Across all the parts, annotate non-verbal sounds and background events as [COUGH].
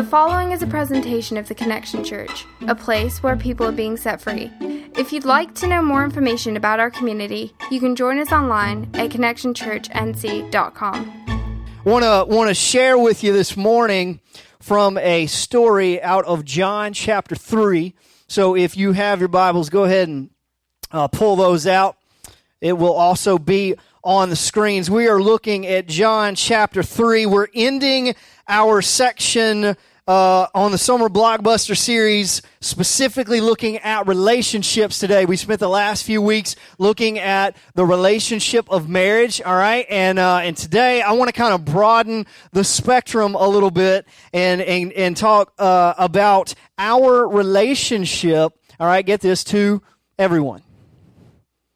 The following is a presentation of the Connection Church, a place where people are being set free. If you'd like to know more information about our community, you can join us online at connectionchurchnc.com. Want to want to share with you this morning from a story out of John chapter 3. So if you have your Bibles, go ahead and uh, pull those out. It will also be on the screens. We are looking at John chapter 3. We're ending our section uh, on the Summer Blockbuster series, specifically looking at relationships today. We spent the last few weeks looking at the relationship of marriage, all right? And, uh, and today I want to kind of broaden the spectrum a little bit and, and, and talk uh, about our relationship, all right? Get this, to everyone.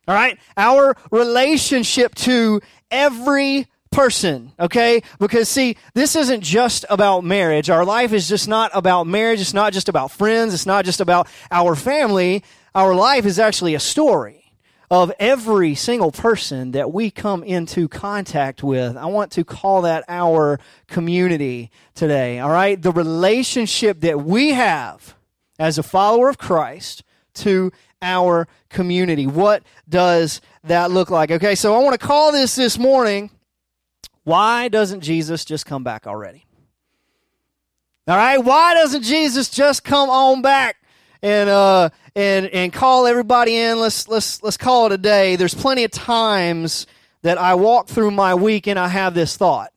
All right? Our relationship to every person, okay? Because see, this isn't just about marriage. Our life is just not about marriage. It's not just about friends. It's not just about our family. Our life is actually a story of every single person that we come into contact with. I want to call that our community today, all right? The relationship that we have as a follower of Christ to our community. What does that look like? Okay, so I want to call this this morning why doesn't Jesus just come back already? All right, why doesn't Jesus just come on back and uh and and call everybody in? Let's let's let's call it a day. There's plenty of times that I walk through my week and I have this thought.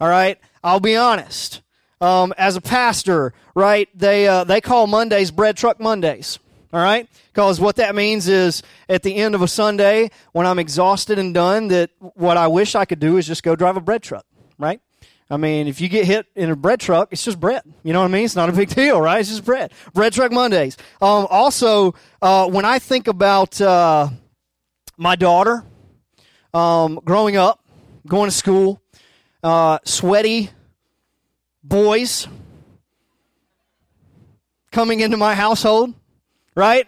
All right, I'll be honest. Um, as a pastor, right? They uh, they call Mondays bread truck Mondays. All right? Because what that means is at the end of a Sunday, when I'm exhausted and done, that what I wish I could do is just go drive a bread truck, right? I mean, if you get hit in a bread truck, it's just bread. You know what I mean? It's not a big [LAUGHS] deal, right? It's just bread. Bread truck Mondays. Um, also, uh, when I think about uh, my daughter um, growing up, going to school, uh, sweaty boys coming into my household, right?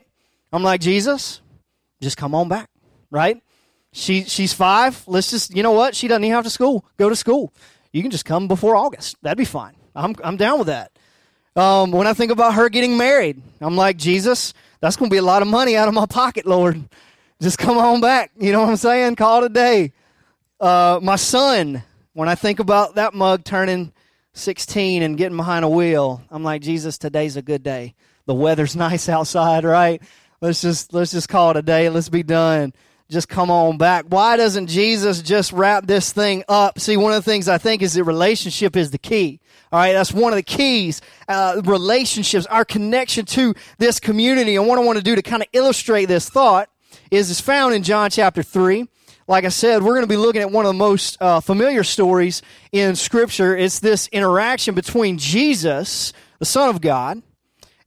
I'm like, Jesus, just come on back, right? She she's five. Let's just you know what? She doesn't even have to school. Go to school. You can just come before August. That'd be fine. I'm I'm down with that. Um, when I think about her getting married, I'm like, Jesus, that's going to be a lot of money out of my pocket, Lord. Just come on back. You know what I'm saying? Call it a day. Uh, my son, when I think about that mug turning 16 and getting behind a wheel, I'm like, Jesus, today's a good day. The weather's [LAUGHS] nice outside, right? Let's just let's just call it a day. Let's be done. Just come on back. Why doesn't Jesus just wrap this thing up? See, one of the things I think is that relationship is the key. All right, that's one of the keys. Uh, relationships, our connection to this community. And what I want to do to kind of illustrate this thought is is found in John chapter three. Like I said, we're going to be looking at one of the most uh, familiar stories in Scripture. It's this interaction between Jesus, the Son of God,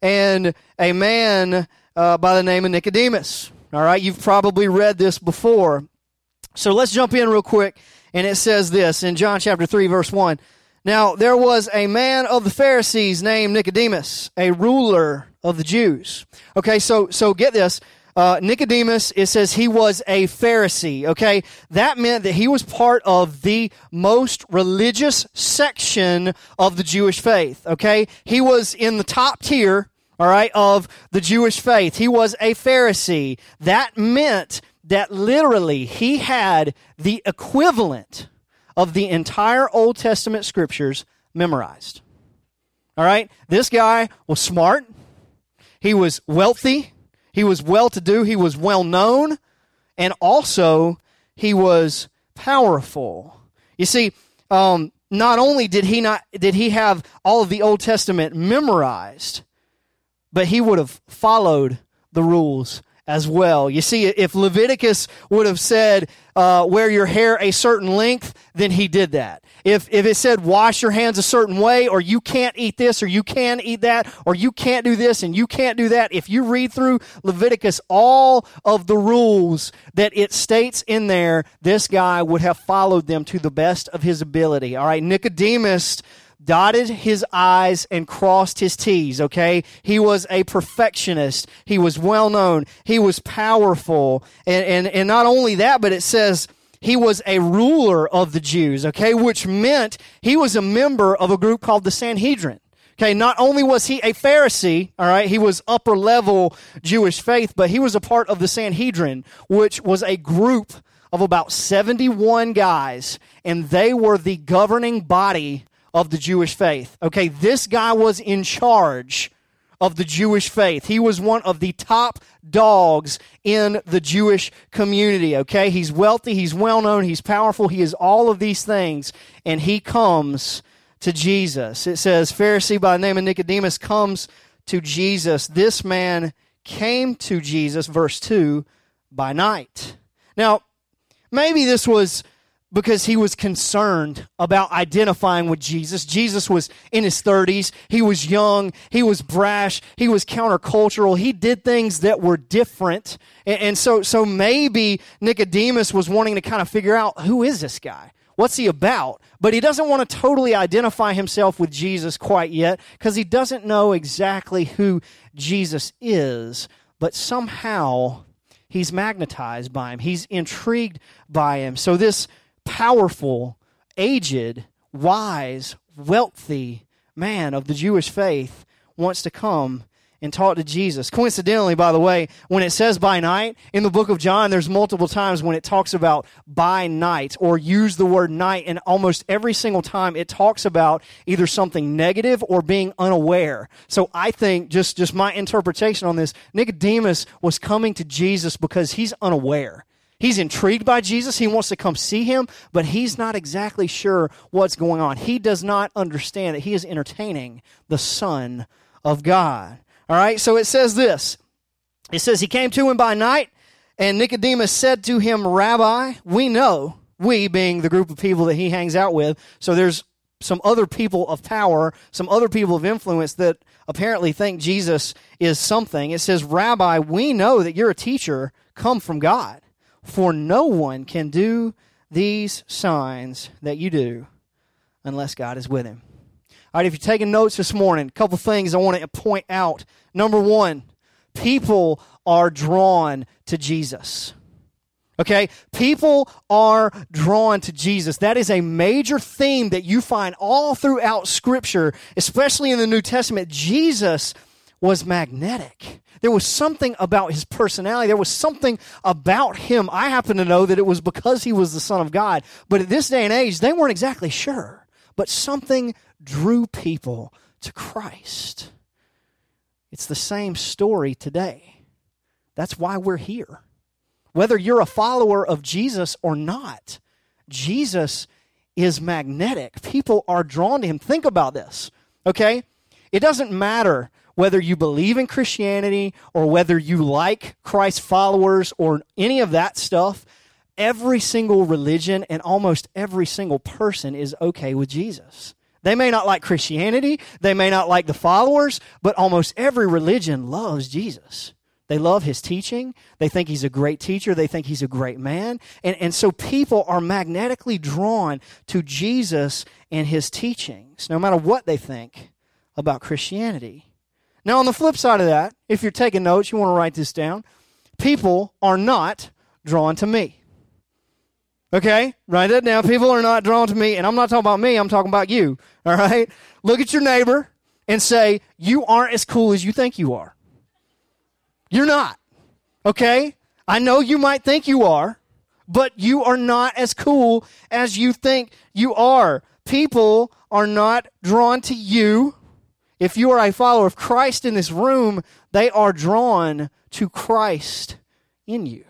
and a man uh, by the name of Nicodemus. All right, you've probably read this before. So let's jump in real quick. And it says this in John chapter 3, verse 1. Now, there was a man of the Pharisees named Nicodemus, a ruler of the Jews. Okay, so, so get this. Uh, Nicodemus, it says he was a Pharisee, okay? That meant that he was part of the most religious section of the Jewish faith, okay? He was in the top tier all right, of the Jewish faith. He was a Pharisee. That meant that literally he had the equivalent of the entire Old Testament scriptures memorized. All right, this guy was smart, he was wealthy, he was well to do, he was well known, and also he was powerful. You see, um, not only did he not did he have all of the Old Testament memorized, but he would have followed the rules as well. You see, if Leviticus would have said, uh, wear your hair a certain length, then he did that. If, if it said, wash your hands a certain way, or you can't eat this, or you can eat that, or you can't do this, and you can't do that, if you read through Leviticus, all of the rules that it states in there, this guy would have followed them to the best of his ability. All right, Nicodemus dotted his I's and crossed his T's, okay? He was a perfectionist. He was well known. He was powerful. And, and, and not only that, but it says he was a ruler of the Jews, okay? Which meant he was a member of a group called the Sanhedrin. Okay, not only was he a Pharisee, all right, he was upper level Jewish faith, but he was a part of the Sanhedrin, which was a group of about 71 guys, and they were the governing body of the Jewish faith. Okay, this guy was in charge of the Jewish faith. He was one of the top dogs in the Jewish community, okay? He's wealthy, he's well known, he's powerful, he is all of these things, and he comes to Jesus. It says, Pharisee by the name of Nicodemus comes to Jesus. This man came to Jesus, verse 2, by night. Now, maybe this was because he was concerned about identifying with Jesus. Jesus was in his 30s. He was young. He was brash. He was countercultural. He did things that were different. And, and, so, so maybe Nicodemus was wanting to kind of figure out who is this guy? What's he about? But he doesn't want to totally identify himself with Jesus quite yet because he doesn't know exactly who Jesus is. But somehow he's magnetized by him, he's intrigued by him. So this powerful, aged, wise, wealthy man of the Jewish faith wants to come and talk to Jesus. Coincidentally, by the way, when it says by night in the book of John, there's multiple times when it talks about by night or use the word night, and almost every single time it talks about either something negative or being unaware. So I think just just my interpretation on this, Nicodemus was coming to Jesus because he's unaware. He's intrigued by Jesus. He wants to come see him, but he's not exactly sure what's going on. He does not understand that he is entertaining the Son of God. All right, so it says this it says, He came to him by night, and Nicodemus said to him, Rabbi, we know, we being the group of people that he hangs out with, so there's some other people of power, some other people of influence that apparently think Jesus is something. It says, Rabbi, we know that you're a teacher come from God. For no one can do these signs that you do unless God is with him. All right, if you're taking notes this morning, a couple things I want to point out. Number one, people are drawn to Jesus. Okay? People are drawn to Jesus. That is a major theme that you find all throughout Scripture, especially in the New Testament. Jesus was magnetic. There was something about his personality. There was something about him. I happen to know that it was because he was the Son of God. But at this day and age, they weren't exactly sure. But something drew people to Christ. It's the same story today. That's why we're here. Whether you're a follower of Jesus or not, Jesus is magnetic. People are drawn to him. Think about this, okay? It doesn't matter whether you believe in Christianity or whether you like Christ followers or any of that stuff, every single religion and almost every single person is okay with Jesus. They may not like Christianity, they may not like the followers, but almost every religion loves Jesus. They love his teaching. They think he's a great teacher. They think he's a great man. And, and so people are magnetically drawn to Jesus and his teachings, no matter what they think about Christianity. Now, on the flip side of that, if you're taking notes, you want to write this down. People are not drawn to me. Okay? Write that down. People are not drawn to me. And I'm not talking about me, I'm talking about you. All right? Look at your neighbor and say, You aren't as cool as you think you are. You're not. Okay? I know you might think you are, but you are not as cool as you think you are. People are not drawn to you if you are a follower of Christ in this room, they are drawn to Christ in you.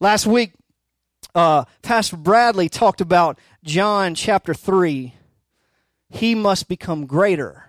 Last week, uh, Pastor Bradley talked about John chapter 3. He must become greater,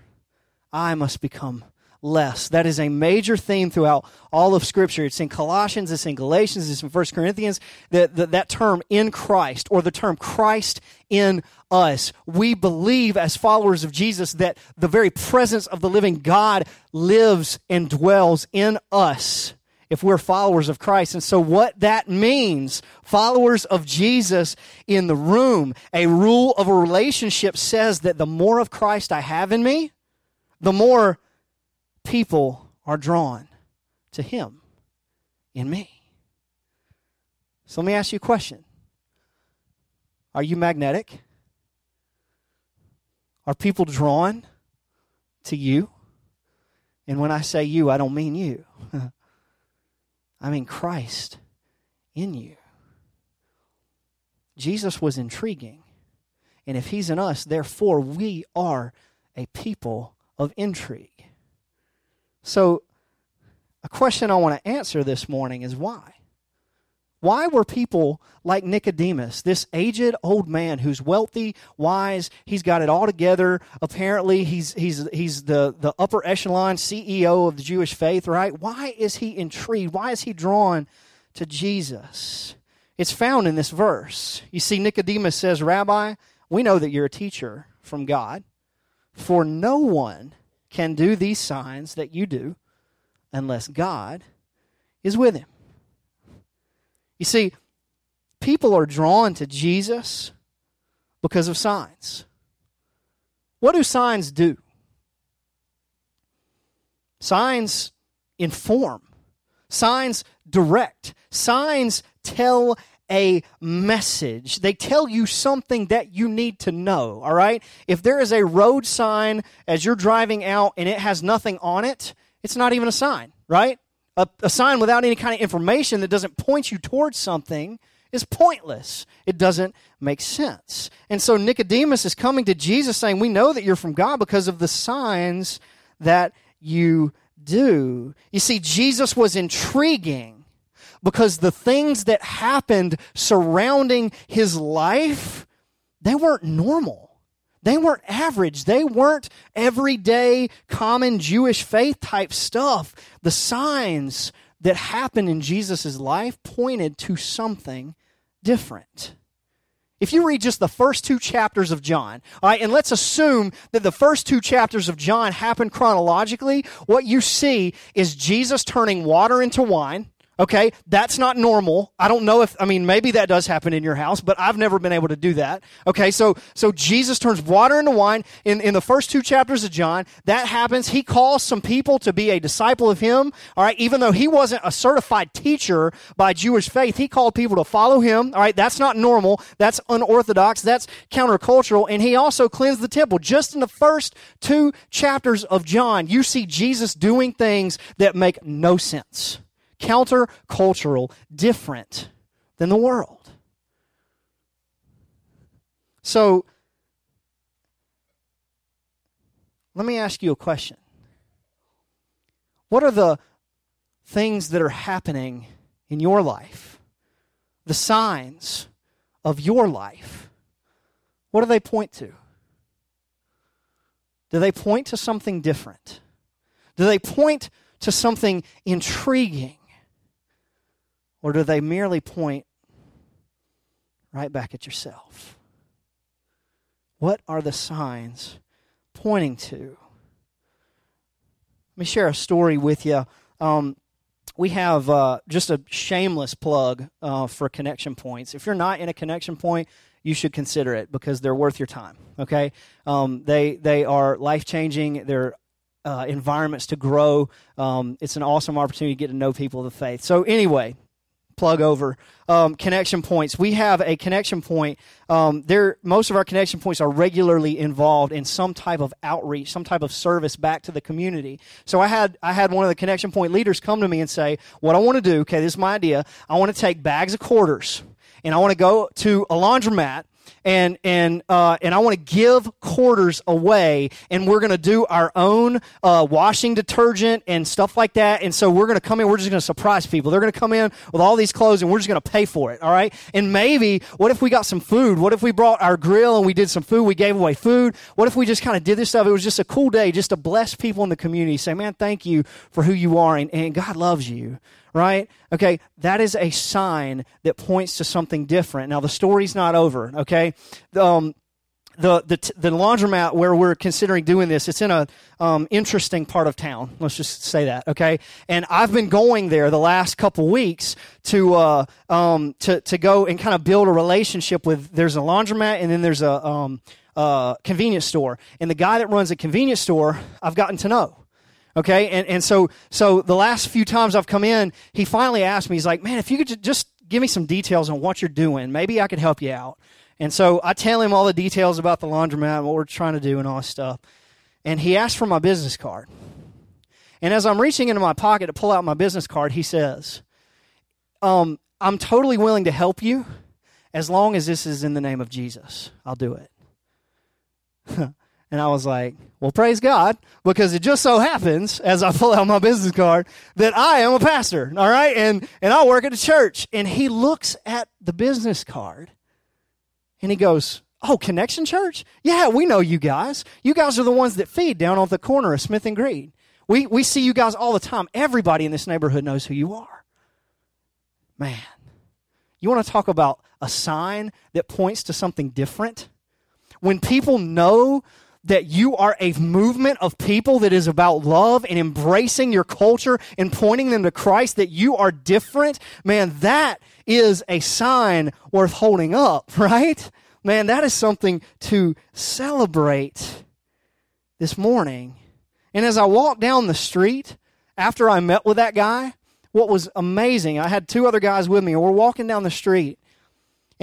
I must become less. That is a major theme throughout all of Scripture. It's in Colossians, it's in Galatians, it's in 1 Corinthians. That, that, that term in Christ, or the term Christ in us. We believe as followers of Jesus that the very presence of the living God lives and dwells in us if we're followers of Christ. And so, what that means, followers of Jesus in the room, a rule of a relationship says that the more of Christ I have in me, the more people are drawn to Him in me. So let me ask you a question Are you magnetic? Are people drawn to you. And when I say you, I don't mean you. [LAUGHS] I mean Christ in you. Jesus was intriguing. And if he's in us, therefore we are a people of intrigue. So, a question I want to answer this morning is why? Why were people like Nicodemus, this aged old man who's wealthy, wise, he's got it all together. Apparently, he's, he's, he's the, the upper echelon CEO of the Jewish faith, right? Why is he intrigued? Why is he drawn to Jesus? It's found in this verse. You see, Nicodemus says, Rabbi, we know that you're a teacher from God, for no one can do these signs that you do unless God is with him. You see, people are drawn to Jesus because of signs. What do signs do? Signs inform, signs direct, signs tell a message. They tell you something that you need to know, all right? If there is a road sign as you're driving out and it has nothing on it, it's not even a sign, right? A, a sign without any kind of information that doesn't point you towards something is pointless. It doesn't make sense. And so Nicodemus is coming to Jesus saying, We know that you're from God because of the signs that you do. You see, Jesus was intriguing because the things that happened surrounding his life, they weren't normal. They weren't average. They weren't everyday common Jewish faith type stuff. The signs that happened in Jesus' life pointed to something different. If you read just the first two chapters of John, all right, and let's assume that the first two chapters of John happen chronologically, what you see is Jesus turning water into wine, Okay, that's not normal. I don't know if I mean maybe that does happen in your house, but I've never been able to do that. Okay, so so Jesus turns water into wine in, in the first two chapters of John. That happens. He calls some people to be a disciple of him. All right, even though he wasn't a certified teacher by Jewish faith, he called people to follow him. All right, that's not normal. That's unorthodox. That's countercultural. And he also cleansed the temple. Just in the first two chapters of John, you see Jesus doing things that make no sense countercultural, different than the world. So, let me ask you a question. What are the things that are happening in your life? The signs of your life? What do they point to? Do they point to something different? Do they point to something intriguing? Or do they merely point right back at yourself? What are the signs pointing to? Let me share a story with you. Um, we have uh, just a shameless plug uh, for connection points. If you're not in a connection point, you should consider it because they're worth your time. Okay, um, they they are life changing. They're uh, environments to grow. Um, it's an awesome opportunity to get to know people of the faith. So anyway, plug over um, connection points. We have a connection point um, there most of our connection points are regularly involved in some type of outreach some type of service back to the community. So i had i had one of the connection point leaders come to me and say what i want to do okay this is my idea i want to take bags of quarters and i want to go to a laundromat and and uh, and I want to give quarters away, and we're going to do our own uh, washing detergent and stuff like that. And so we're going to come in. We're just going to surprise people. They're going to come in with all these clothes, and we're just going to pay for it. All right. And maybe what if we got some food? What if we brought our grill and we did some food? We gave away food. What if we just kind of did this stuff? It was just a cool day, just to bless people in the community. Say, man, thank you for who you are, and, and God loves you right? Okay, that is a sign that points to something different. Now, the story's not over, okay? Um, the, the, the laundromat where we're considering doing this, it's in a um, interesting part of town. Let's just say that, okay? And I've been going there the last couple weeks to uh, um, to to go and kind of build a relationship with. There's a laundromat and then there's a um, uh, convenience store, and the guy that runs a convenience store, I've gotten to know. Okay, and and so so the last few times I've come in, he finally asked me. He's like, "Man, if you could just give me some details on what you're doing, maybe I could help you out." And so I tell him all the details about the laundromat and what we're trying to do and all this stuff. and he asked for my business card. And as I'm reaching into my pocket to pull out my business card, he says, um, I'm totally willing to help you as long as this is in the name of Jesus. I'll do it. [LAUGHS] and I was like, well, praise God, because it just so happens, as I pull out my business card, that I am a pastor, all right? And, and I work at a church. And he looks at the business card and he goes, Oh, Connection Church? Yeah, we know you guys. You guys are the ones that feed down on the corner of Smith and Green. We, we see you guys all the time. Everybody in this neighborhood knows who you are. Man, you want to talk about a sign that points to something different? When people know that you are a movement of people that is about love and embracing your culture and pointing them to Christ, that you are different, man, that is a sign worth holding up, [LAUGHS] right? Man, that is something to celebrate this morning. And as I walked down the street after I met with that guy, what was amazing, I had two other guys with me, and we're walking down the street.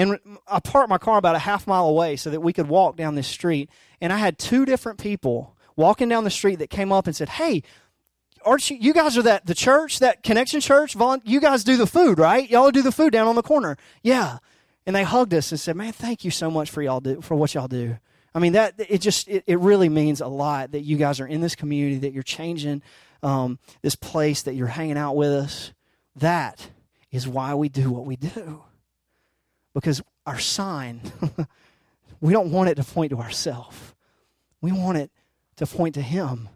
And I parked my car about a half mile away so that we could walk down this street. And I had two different people walking down the street that came up and said, Hey, aren't you, you guys are that, the church, that connection church? You guys do the food, right? Y'all do the food down on the corner. Yeah. And they hugged us and said, Man, thank you so much for y'all do, for what y'all do. I mean, that it just it, it really means a lot that you guys are in this community, that you're changing um, this place, that you're hanging out with us. That is why we do what we do. Because our sign, [LAUGHS] we don't want it to point to ourselves. We want it to point to Him.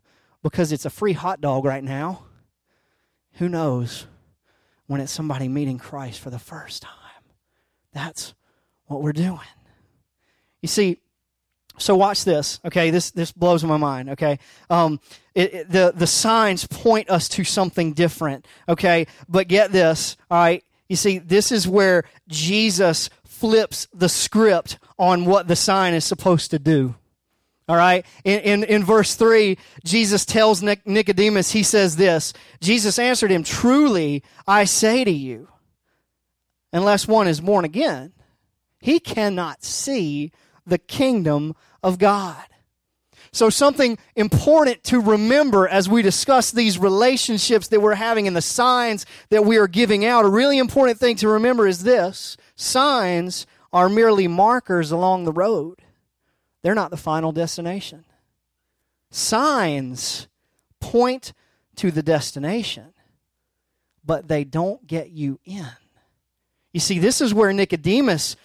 Because it's a free hot dog right now. Who knows when it's somebody meeting Christ for the first time? That's what we're doing. You see, so watch this, okay? This this blows my mind, okay? Um, it, it, the the signs point us to something different, okay? But get this, all right? You see, this is where Jesus flips the script on what the sign is supposed to do. All right. In, in, in verse 3, Jesus tells Nicodemus, he says this Jesus answered him, Truly, I say to you, unless one is born again, he cannot see the kingdom of God. So, something important to remember as we discuss these relationships that we're having and the signs that we are giving out, a really important thing to remember is this signs are merely markers along the road, they're not the final destination. Signs point to the destination, but they don't get you in. You see, this is where Nicodemus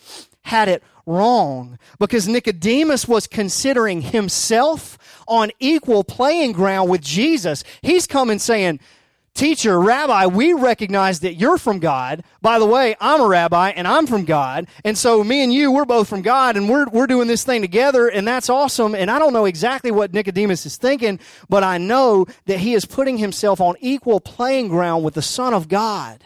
had it wrong because Nicodemus was considering himself on equal playing ground with Jesus. He's coming saying, Teacher, Rabbi, we recognize that you're from God. By the way, I'm a rabbi and I'm from God. And so me and you, we're both from God and we're, we're doing this thing together and that's awesome. And I don't know exactly what Nicodemus is thinking, but I know that he is putting himself on equal playing ground with the Son of God.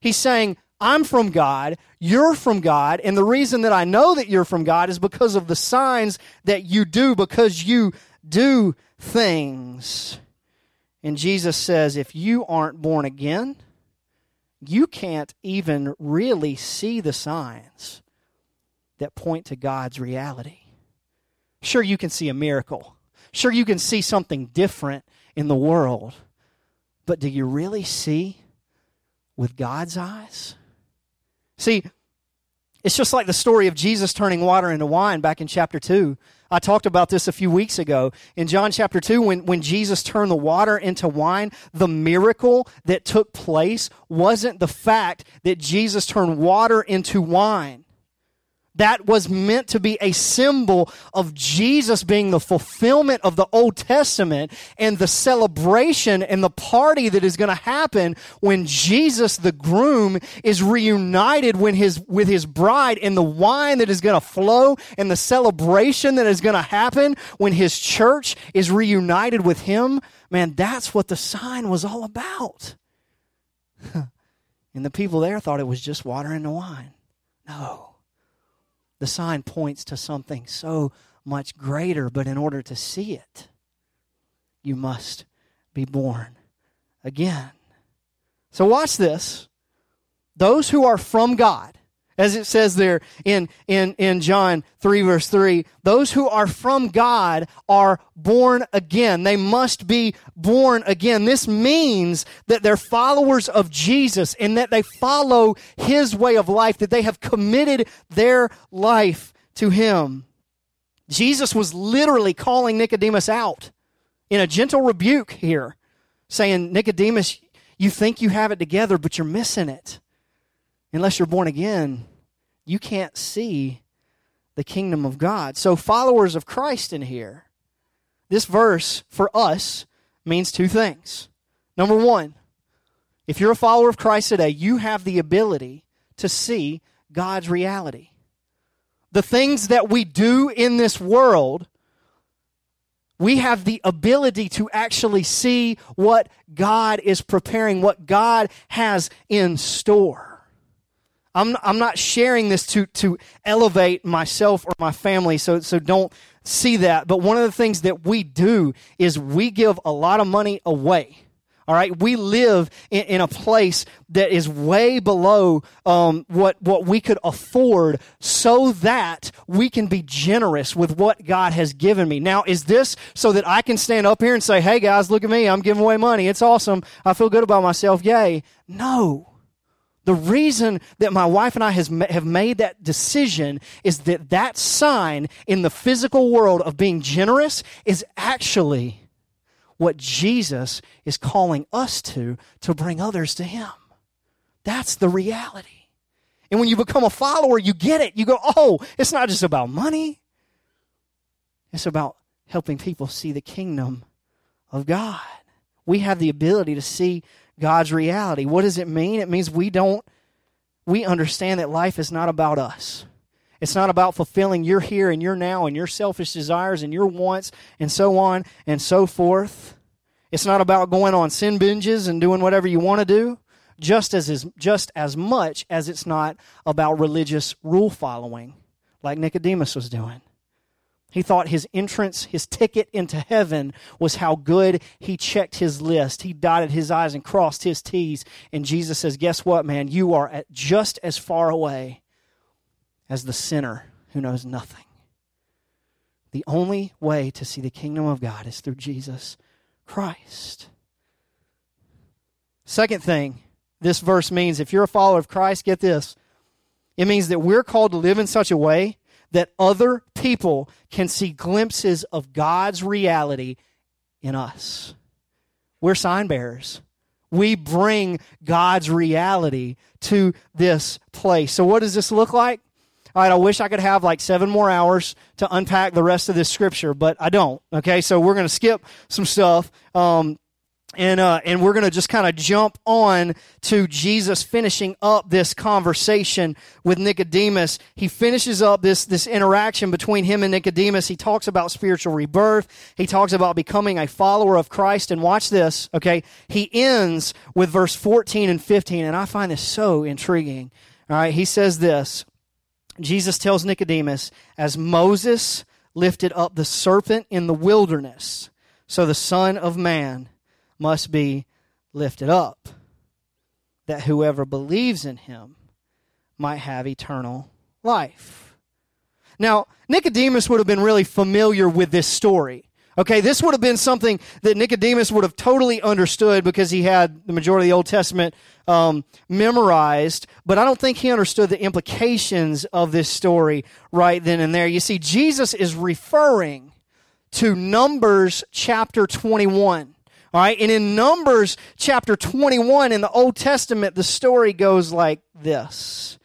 He's saying, I'm from God, you're from God, and the reason that I know that you're from God is because of the signs that you do, because you do things. And Jesus says, if you aren't born again, you can't even really see the signs that point to God's reality. Sure, you can see a miracle. Sure, you can see something different in the world. But do you really see with God's eyes? See, it's just like the story of Jesus turning water into wine back in chapter 2. I talked about this a few weeks ago. In John chapter 2, when, when Jesus turned the water into wine, the miracle that took place wasn't the fact that Jesus turned water into wine that was meant to be a symbol of Jesus being the fulfillment of the Old Testament and the celebration and the party that is going to happen when Jesus, the groom, is reunited when his, with his bride and the wine that is going to flow and the celebration that is going to happen when his church is reunited with him. Man, that's what the sign was all about. [LAUGHS] and the people there thought it was just water and the wine. No. The sign points to something so much greater, but in order to see it, you must be born again. So, watch this. Those who are from God, As it says there in, in, in John 3, verse 3, those who are from God are born again. They must be born again. This means that they're followers of Jesus and that they follow his way of life, that they have committed their life to him. Jesus was literally calling Nicodemus out in a gentle rebuke here, saying, Nicodemus, you think you have it together, but you're missing it. Unless you're born again, you can't see the kingdom of God. So, followers of Christ in here, this verse for us means two things. Number one, if you're a follower of Christ today, you have the ability to see God's reality. The things that we do in this world we have the ability to actually see what God is preparing, what God has in store. I'm, I'm not sharing this to, to elevate myself or my family, so, so don't see that. But one of the things that we do is we give a lot of money away all right, we live in, in a place that is way below um, what what we could afford, so that we can be generous with what God has given me. Now, is this so that I can stand up here and say, "Hey guys, look at me! I'm giving away money. It's awesome. I feel good about myself. Yay!" No. The reason that my wife and I has, have made that decision is that that sign in the physical world of being generous is actually what Jesus is calling us to, to bring others to Him. That's the reality. And when you become a follower, you get it. You go, oh, it's not just about money, it's about helping people see the kingdom of God. We have the ability to see God's reality. What does it mean? It means we don't, we understand that life is not about us. It's not about fulfilling your here and your now and your selfish desires and your wants and so on and so forth. It's not about going on sin binges and doing whatever you want to do, just as is, just as much as it's not about religious rule following, like Nicodemus was doing. He thought his entrance, his ticket into heaven was how good he checked his list. He dotted his I's and crossed his T's. And Jesus says, Guess what, man? You are at just as far away as the sinner who knows nothing. The only way to see the kingdom of God is through Jesus Christ. Second thing this verse means if you're a follower of Christ, get this. It means that we're called to live in such a way that other people can see glimpses of God's reality in us. We're sign bearers. We bring God's reality to this place. So, what does this look like? all right, I wish I could have like seven more hours to unpack the rest of this scripture, but I don't. Okay, so we're going to skip some stuff. Um, and uh, and we're going to just kind of jump on to Jesus finishing up this conversation with Nicodemus. He finishes up this this interaction between him and Nicodemus. He talks about spiritual rebirth. He talks about becoming a follower of Christ. And watch this, okay? He ends with verse 14 and 15, and I find this so intriguing. All right, he says this. Jesus tells Nicodemus, as Moses lifted up the serpent in the wilderness, so the Son of Man must be lifted up, that whoever believes in him might have eternal life. Now, Nicodemus would have been really familiar with this story. Okay, this would have been something that Nicodemus would have totally understood because he had the majority of the Old Testament um, memorized, but I don't think he understood the implications of this story right then and there. You see, Jesus is referring to Numbers chapter 21. All right, and in Numbers chapter 21 in the Old Testament, the story goes like this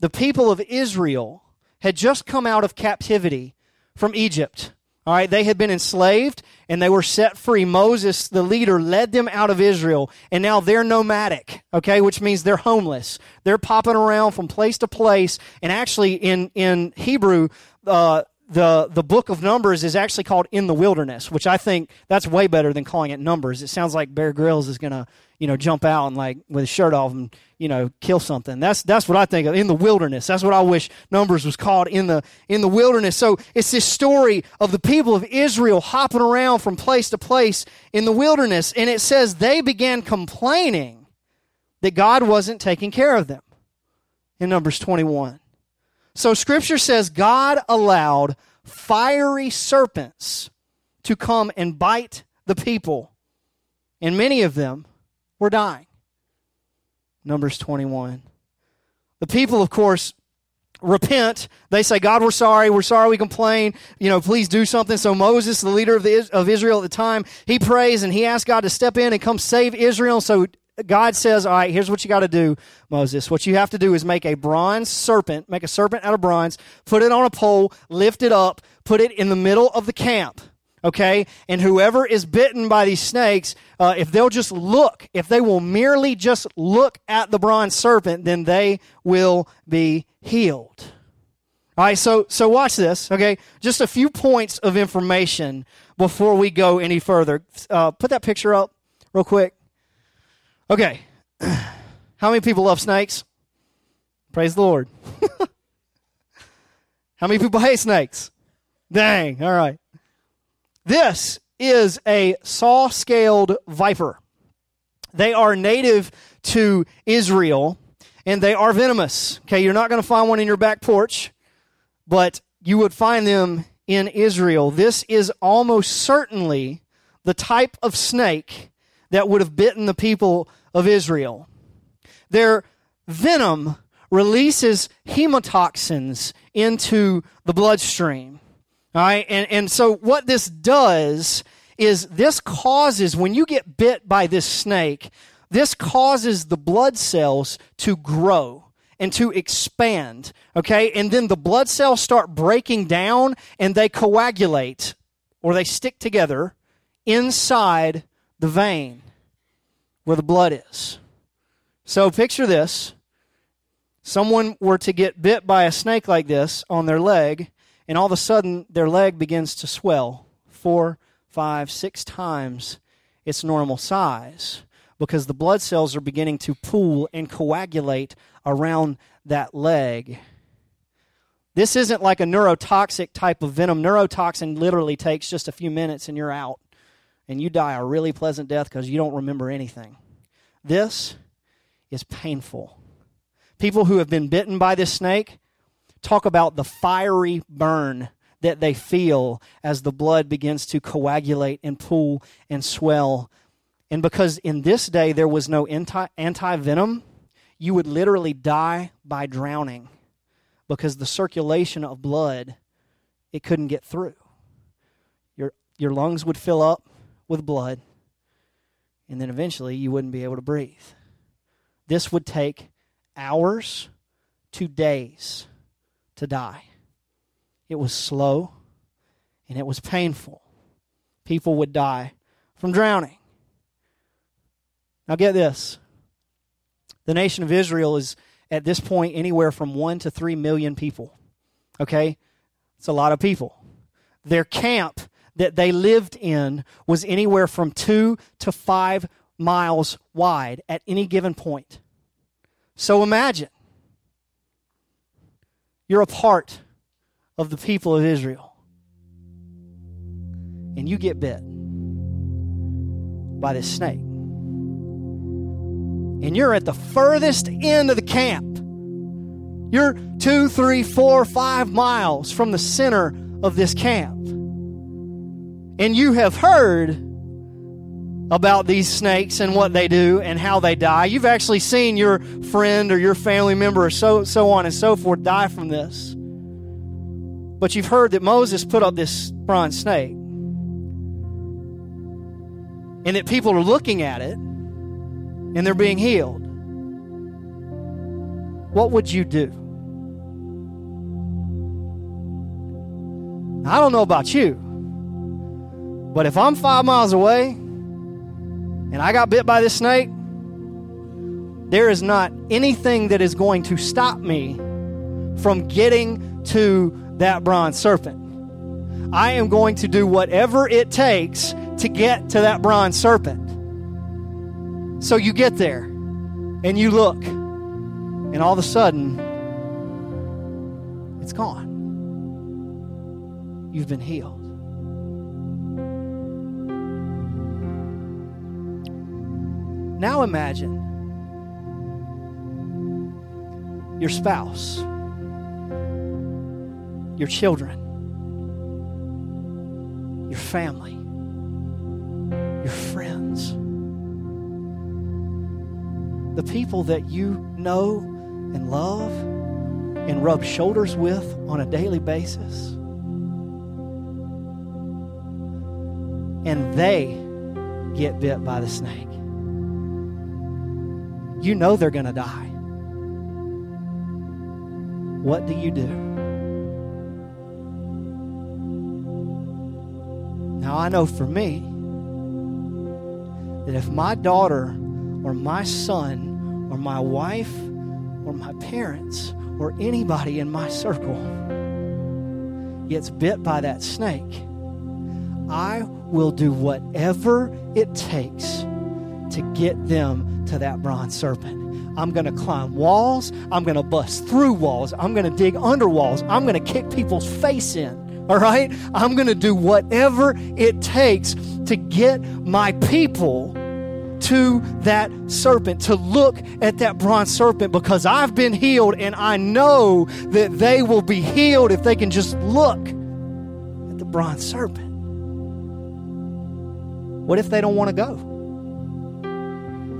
The people of Israel had just come out of captivity from Egypt. All right, they had been enslaved and they were set free. Moses, the leader, led them out of Israel and now they're nomadic, okay, which means they're homeless. They're popping around from place to place. And actually, in, in Hebrew, uh, the the book of numbers is actually called in the wilderness which i think that's way better than calling it numbers. It sounds like bear grylls is gonna you know jump out and like with his shirt off and you know kill something. That's that's what i think of in the wilderness. That's what i wish numbers was called in the in the wilderness. So it's this story of the people of israel hopping around from place to place in the wilderness and it says they began complaining that god wasn't taking care of them in Numbers 21. So scripture says God allowed fiery serpents to come and bite the people, and many of them were dying. Numbers 21. The people, of course, repent. They say, God, we're sorry. We're sorry we complain. You know, please do something. So Moses, the leader of, the, of Israel at the time, he prays and he asks God to step in and come save Israel. So God says, All right, here's what you got to do, Moses. What you have to do is make a bronze serpent, make a serpent out of bronze, put it on a pole, lift it up, put it in the middle of the camp. Okay? And whoever is bitten by these snakes, uh, if they'll just look, if they will merely just look at the bronze serpent, then they will be healed. All right, so so watch this. Okay, just a few points of information before we go any further. Uh, put that picture up real quick. Okay. How many people love snakes? Praise the Lord. [LAUGHS] How many people hate snakes? Dang. All right. This is a saw scaled viper. They are native to Israel and they are venomous. Okay, you're not going to find one in your back porch, but you would find them in Israel. This is almost certainly the type of snake that would have bitten the people of Israel. Their venom releases hemotoxins into the bloodstream. All right, and, and so what this does is this causes, when you get bit by this snake, this causes the blood cells to grow and to expand. Okay, and then the blood cells start breaking down and they coagulate or they stick together inside the vein where the blood is. So picture this. Someone were to get bit by a snake like this on their leg, and all of a sudden their leg begins to swell four, five, six times its normal size because the blood cells are beginning to pool and coagulate around that leg. This isn't like a neurotoxic type of venom. Neurotoxin literally takes just a few minutes and you're out and you die a really pleasant death because you don't remember anything. This is painful. People who have been bitten by this snake talk about the fiery burn that they feel as the blood begins to coagulate and pool and swell. And because in this day there was no anti venom, you would literally die by drowning because the circulation of blood it couldn't get through. Your your lungs would fill up with blood, and then eventually you wouldn't be able to breathe. This would take hours to days to die. It was slow and it was painful. People would die from drowning. Now, get this the nation of Israel is at this point anywhere from one to three million people. Okay? It's a lot of people. Their camp that they lived in was anywhere from two to five miles wide at any given point. So imagine you're a part of the people of Israel and you get bit by this snake. And you're at the furthest end of the camp. You're two, three, four, five miles from the center of this camp and you have heard about these snakes and what they do and how they die. You've actually seen your friend or your family member or so so on and so forth die from this. But you've heard that Moses put up this bronze snake. And that people are looking at it and they're being healed. What would you do? I don't know about you. But if I'm five miles away and I got bit by this snake, there is not anything that is going to stop me from getting to that bronze serpent. I am going to do whatever it takes to get to that bronze serpent. So you get there and you look, and all of a sudden, it's gone. You've been healed. Now imagine your spouse, your children, your family, your friends, the people that you know and love and rub shoulders with on a daily basis. And they get bit by the snake. You know they're going to die. What do you do? Now, I know for me that if my daughter or my son or my wife or my parents or anybody in my circle gets bit by that snake, I will do whatever it takes to get them to that bronze serpent. I'm going to climb walls. I'm going to bust through walls. I'm going to dig under walls. I'm going to kick people's face in. All right? I'm going to do whatever it takes to get my people to that serpent, to look at that bronze serpent because I've been healed and I know that they will be healed if they can just look at the bronze serpent. What if they don't want to go?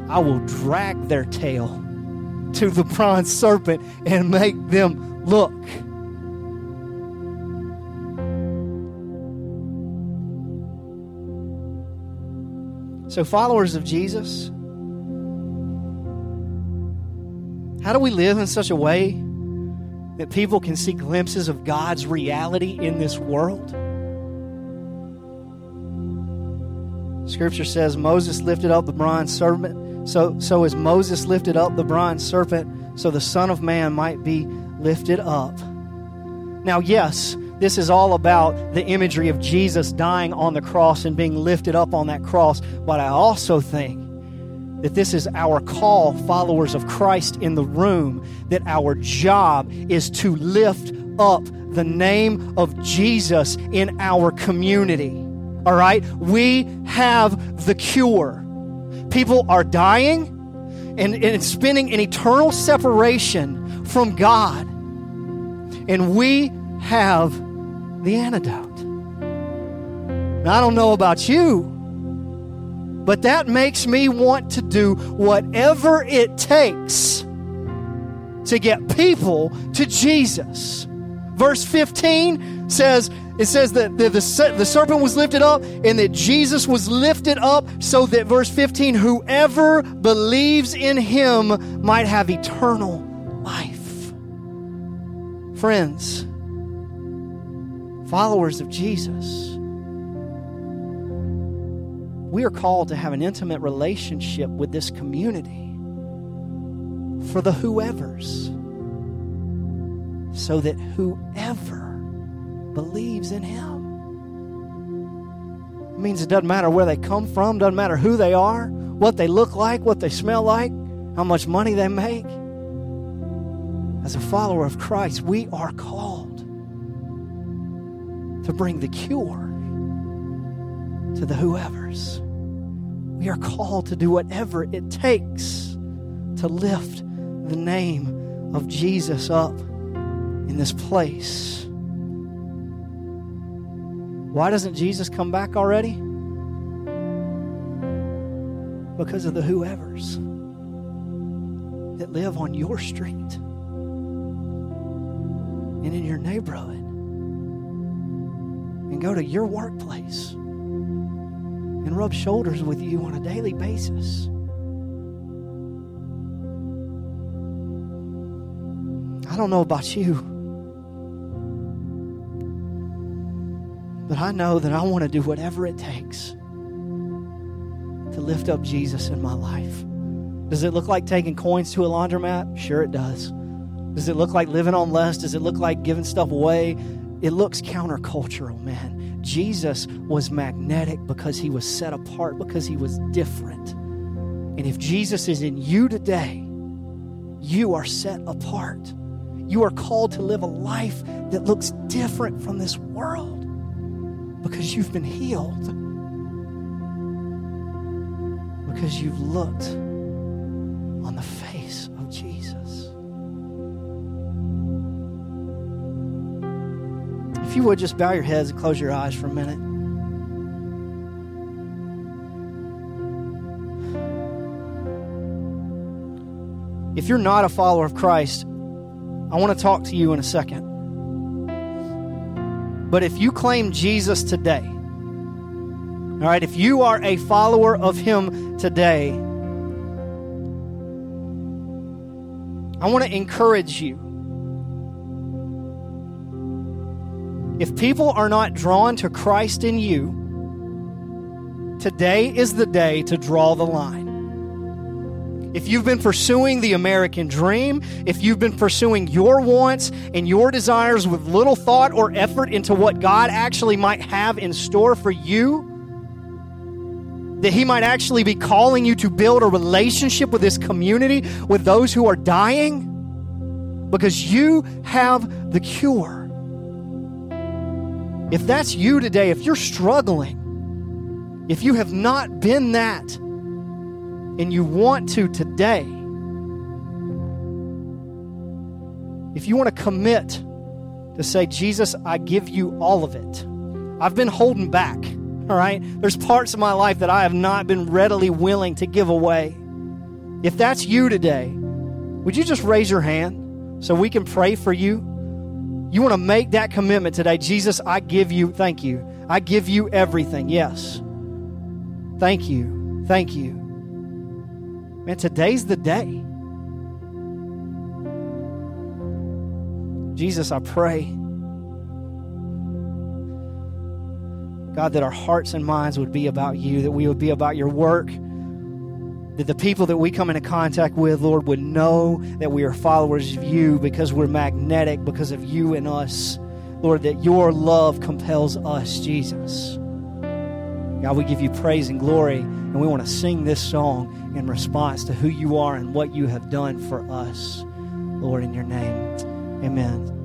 I will drag their tail to the bronze serpent and make them look. So, followers of Jesus, how do we live in such a way that people can see glimpses of God's reality in this world? Scripture says Moses lifted up the bronze serpent. So, so as Moses lifted up the bronze serpent, so the Son of Man might be lifted up. Now, yes, this is all about the imagery of Jesus dying on the cross and being lifted up on that cross. But I also think that this is our call, followers of Christ in the room, that our job is to lift up the name of Jesus in our community. All right? We have the cure. People are dying and, and spending an eternal separation from God. And we have the antidote. I don't know about you, but that makes me want to do whatever it takes to get people to Jesus. Verse 15 says, it says that the, the, the, serpent was lifted up and that Jesus was lifted up so that, verse 15, whoever believes in him might have eternal life. Friends, followers of Jesus, we are called to have an intimate relationship with this community for the whoever's, so that whoever believes in Him. It means it doesn't matter where they come from, doesn't matter who they are, what they look like, what they smell like, how much money they make. As a follower of Christ, we are called to bring the cure to the whoever's. We are called to do whatever it takes to lift the name of Jesus up in this place. Why doesn't Jesus come back already? Because of the whoever's that live on your street and in your neighborhood and go to your workplace and rub shoulders with you on a daily basis. I don't know about you, but I know that I want to do whatever it takes to lift up Jesus in my life. Does it look like taking coins to a laundromat? Sure, it does. Does it look like living on less? Does it look like giving stuff away? It looks countercultural, man. Jesus was magnetic because he was set apart, because he was different. And if Jesus is in you today, you are set apart. You are called to live a life that looks different from this world because you've been healed, because you've looked on the face of Jesus. If you would just bow your heads and close your eyes for a minute. If you're not a follower of Christ, I want to talk to you in a second. But if you claim Jesus today, all right, if you are a follower of Him today, I want to encourage you. If people are not drawn to Christ in you, today is the day to draw the line. If you've been pursuing the American dream, if you've been pursuing your wants and your desires with little thought or effort into what God actually might have in store for you, that He might actually be calling you to build a relationship with this community, with those who are dying, because you have the cure. If that's you today, if you're struggling, if you have not been that, and you want to today, if you want to commit to say, Jesus, I give you all of it, I've been holding back, all right? There's parts of my life that I have not been readily willing to give away. If that's you today, would you just raise your hand so we can pray for you? You want to make that commitment today. Jesus, I give you, thank you. I give you everything. Yes. Thank you. Thank you. Man, today's the day. Jesus, I pray, God, that our hearts and minds would be about you, that we would be about your work, that the people that we come into contact with, Lord, would know that we are followers of you because we're magnetic because of you and us. Lord, that your love compels us, Jesus. God, we give you praise and glory, and we want to sing this song in response to who you are and what you have done for us. Lord, in your name, amen.